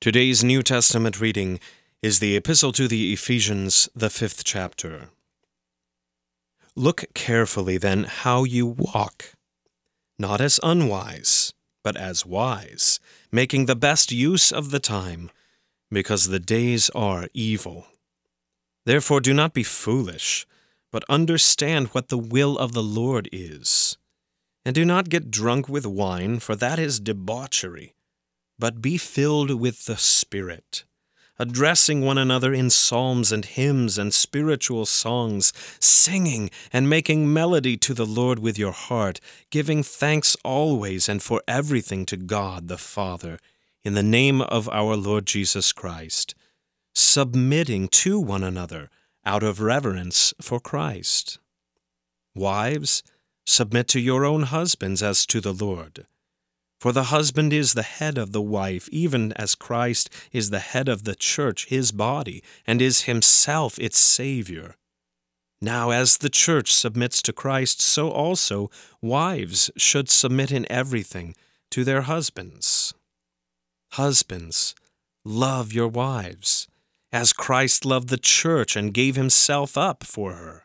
Today's New Testament reading is the Epistle to the Ephesians, the fifth chapter. Look carefully then how you walk, not as unwise, but as wise, making the best use of the time, because the days are evil. Therefore do not be foolish, but understand what the will of the Lord is. And do not get drunk with wine, for that is debauchery but be filled with the Spirit, addressing one another in psalms and hymns and spiritual songs, singing and making melody to the Lord with your heart, giving thanks always and for everything to God the Father, in the name of our Lord Jesus Christ, submitting to one another out of reverence for Christ. Wives, submit to your own husbands as to the Lord. For the husband is the head of the wife, even as Christ is the head of the church, his body, and is himself its Savior. Now, as the church submits to Christ, so also wives should submit in everything to their husbands. Husbands, love your wives, as Christ loved the church and gave himself up for her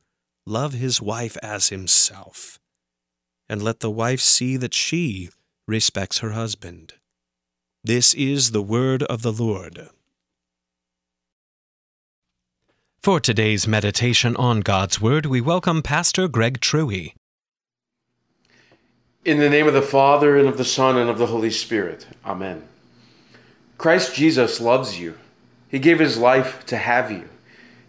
love his wife as himself, and let the wife see that she respects her husband. This is the word of the Lord. For today's meditation on God's Word, we welcome Pastor Greg Truey. In the name of the Father, and of the Son, and of the Holy Spirit. Amen. Christ Jesus loves you. He gave his life to have you.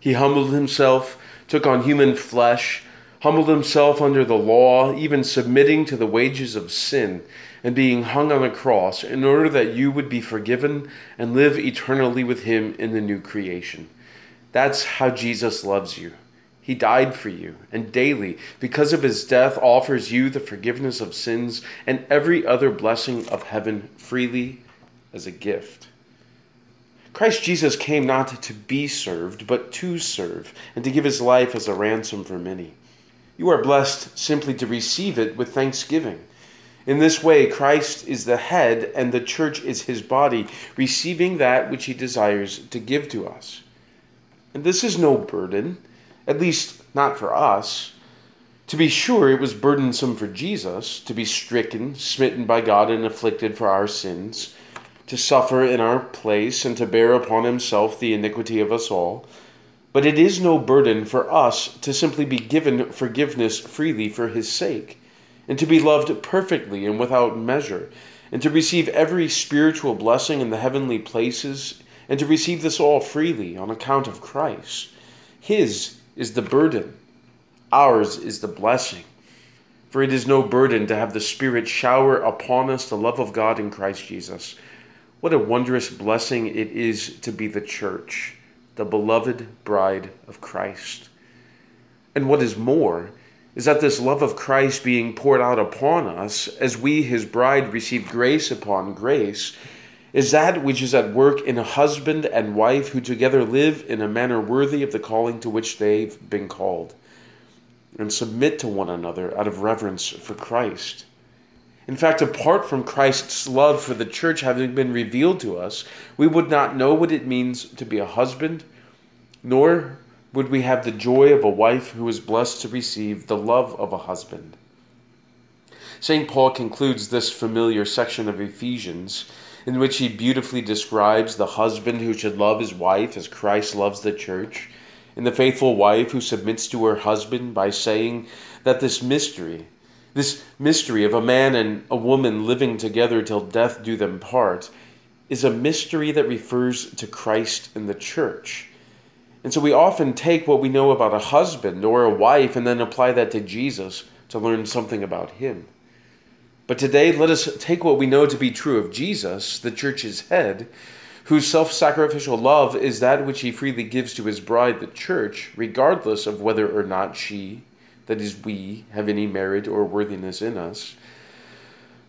He humbled himself took on human flesh, humbled himself under the law, even submitting to the wages of sin, and being hung on a cross, in order that you would be forgiven and live eternally with him in the new creation. That's how Jesus loves you. He died for you, and daily, because of his death, offers you the forgiveness of sins and every other blessing of heaven freely as a gift. Christ Jesus came not to be served, but to serve, and to give his life as a ransom for many. You are blessed simply to receive it with thanksgiving. In this way, Christ is the head, and the church is his body, receiving that which he desires to give to us. And this is no burden, at least not for us. To be sure, it was burdensome for Jesus to be stricken, smitten by God, and afflicted for our sins to suffer in our place and to bear upon himself the iniquity of us all. But it is no burden for us to simply be given forgiveness freely for his sake, and to be loved perfectly and without measure, and to receive every spiritual blessing in the heavenly places, and to receive this all freely on account of Christ. His is the burden, ours is the blessing. For it is no burden to have the Spirit shower upon us the love of God in Christ Jesus what a wondrous blessing it is to be the church, the beloved bride of Christ. And what is more, is that this love of Christ being poured out upon us as we, his bride, receive grace upon grace, is that which is at work in a husband and wife who together live in a manner worthy of the calling to which they've been called, and submit to one another out of reverence for Christ. In fact, apart from Christ's love for the church having been revealed to us, we would not know what it means to be a husband, nor would we have the joy of a wife who is blessed to receive the love of a husband. St. Paul concludes this familiar section of Ephesians in which he beautifully describes the husband who should love his wife as Christ loves the church, and the faithful wife who submits to her husband by saying that this mystery, this mystery of a man and a woman living together till death do them part, is a mystery that refers to Christ and the church. And so we often take what we know about a husband or a wife and then apply that to Jesus to learn something about him. But today, let us take what we know to be true of Jesus, the church's head, whose self sacrificial love is that which he freely gives to his bride, the church, regardless of whether or not she, that is, we, have any merit or worthiness in us.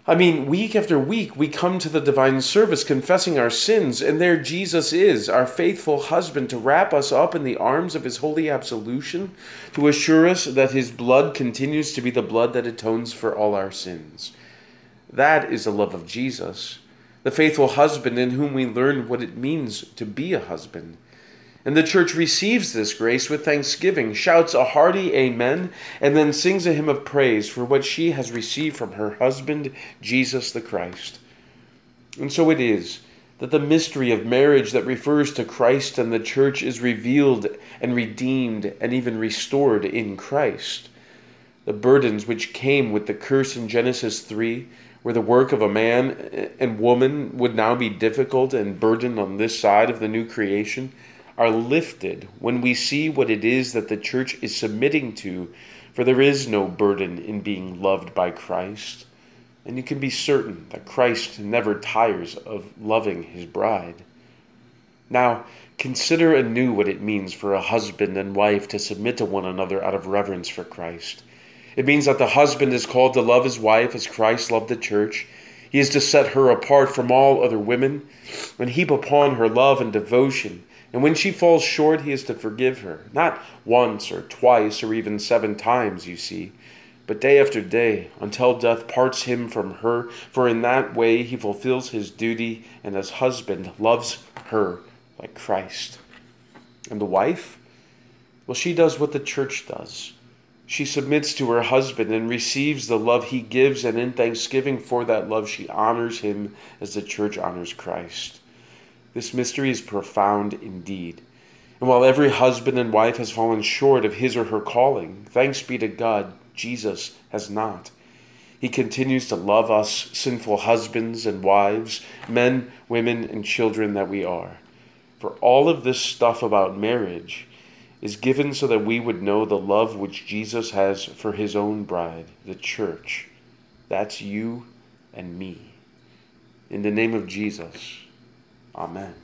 I mean, week after week, we come to the divine service confessing our sins, and there Jesus is, our faithful husband, to wrap us up in the arms of his holy absolution, to assure us that his blood continues to be the blood that atones for all our sins. That is the love of Jesus, the faithful husband in whom we learn what it means to be a husband. And the church receives this grace with thanksgiving, shouts a hearty amen, and then sings a hymn of praise for what she has received from her husband, Jesus the Christ. And so it is that the mystery of marriage that refers to Christ and the church is revealed and redeemed and even restored in Christ. The burdens which came with the curse in Genesis 3 where the work of a man and woman would now be difficult and burdened on this side of the new creation are lifted when we see what it is that the church is submitting to, for there is no burden in being loved by Christ. And you can be certain that Christ never tires of loving his bride. Now, consider anew what it means for a husband and wife to submit to one another out of reverence for Christ. It means that the husband is called to love his wife as Christ loved the church. He is to set her apart from all other women and heap upon her love and devotion and when she falls short, he is to forgive her. Not once or twice or even seven times, you see, but day after day, until death parts him from her, for in that way he fulfills his duty and as husband loves her like Christ. And the wife? Well, she does what the church does. She submits to her husband and receives the love he gives, and in thanksgiving for that love, she honors him as the church honors Christ. This mystery is profound indeed. And while every husband and wife has fallen short of his or her calling, thanks be to God, Jesus has not. He continues to love us, sinful husbands and wives, men, women, and children that we are. For all of this stuff about marriage is given so that we would know the love which Jesus has for his own bride, the church. That's you and me. In the name of Jesus. Amen.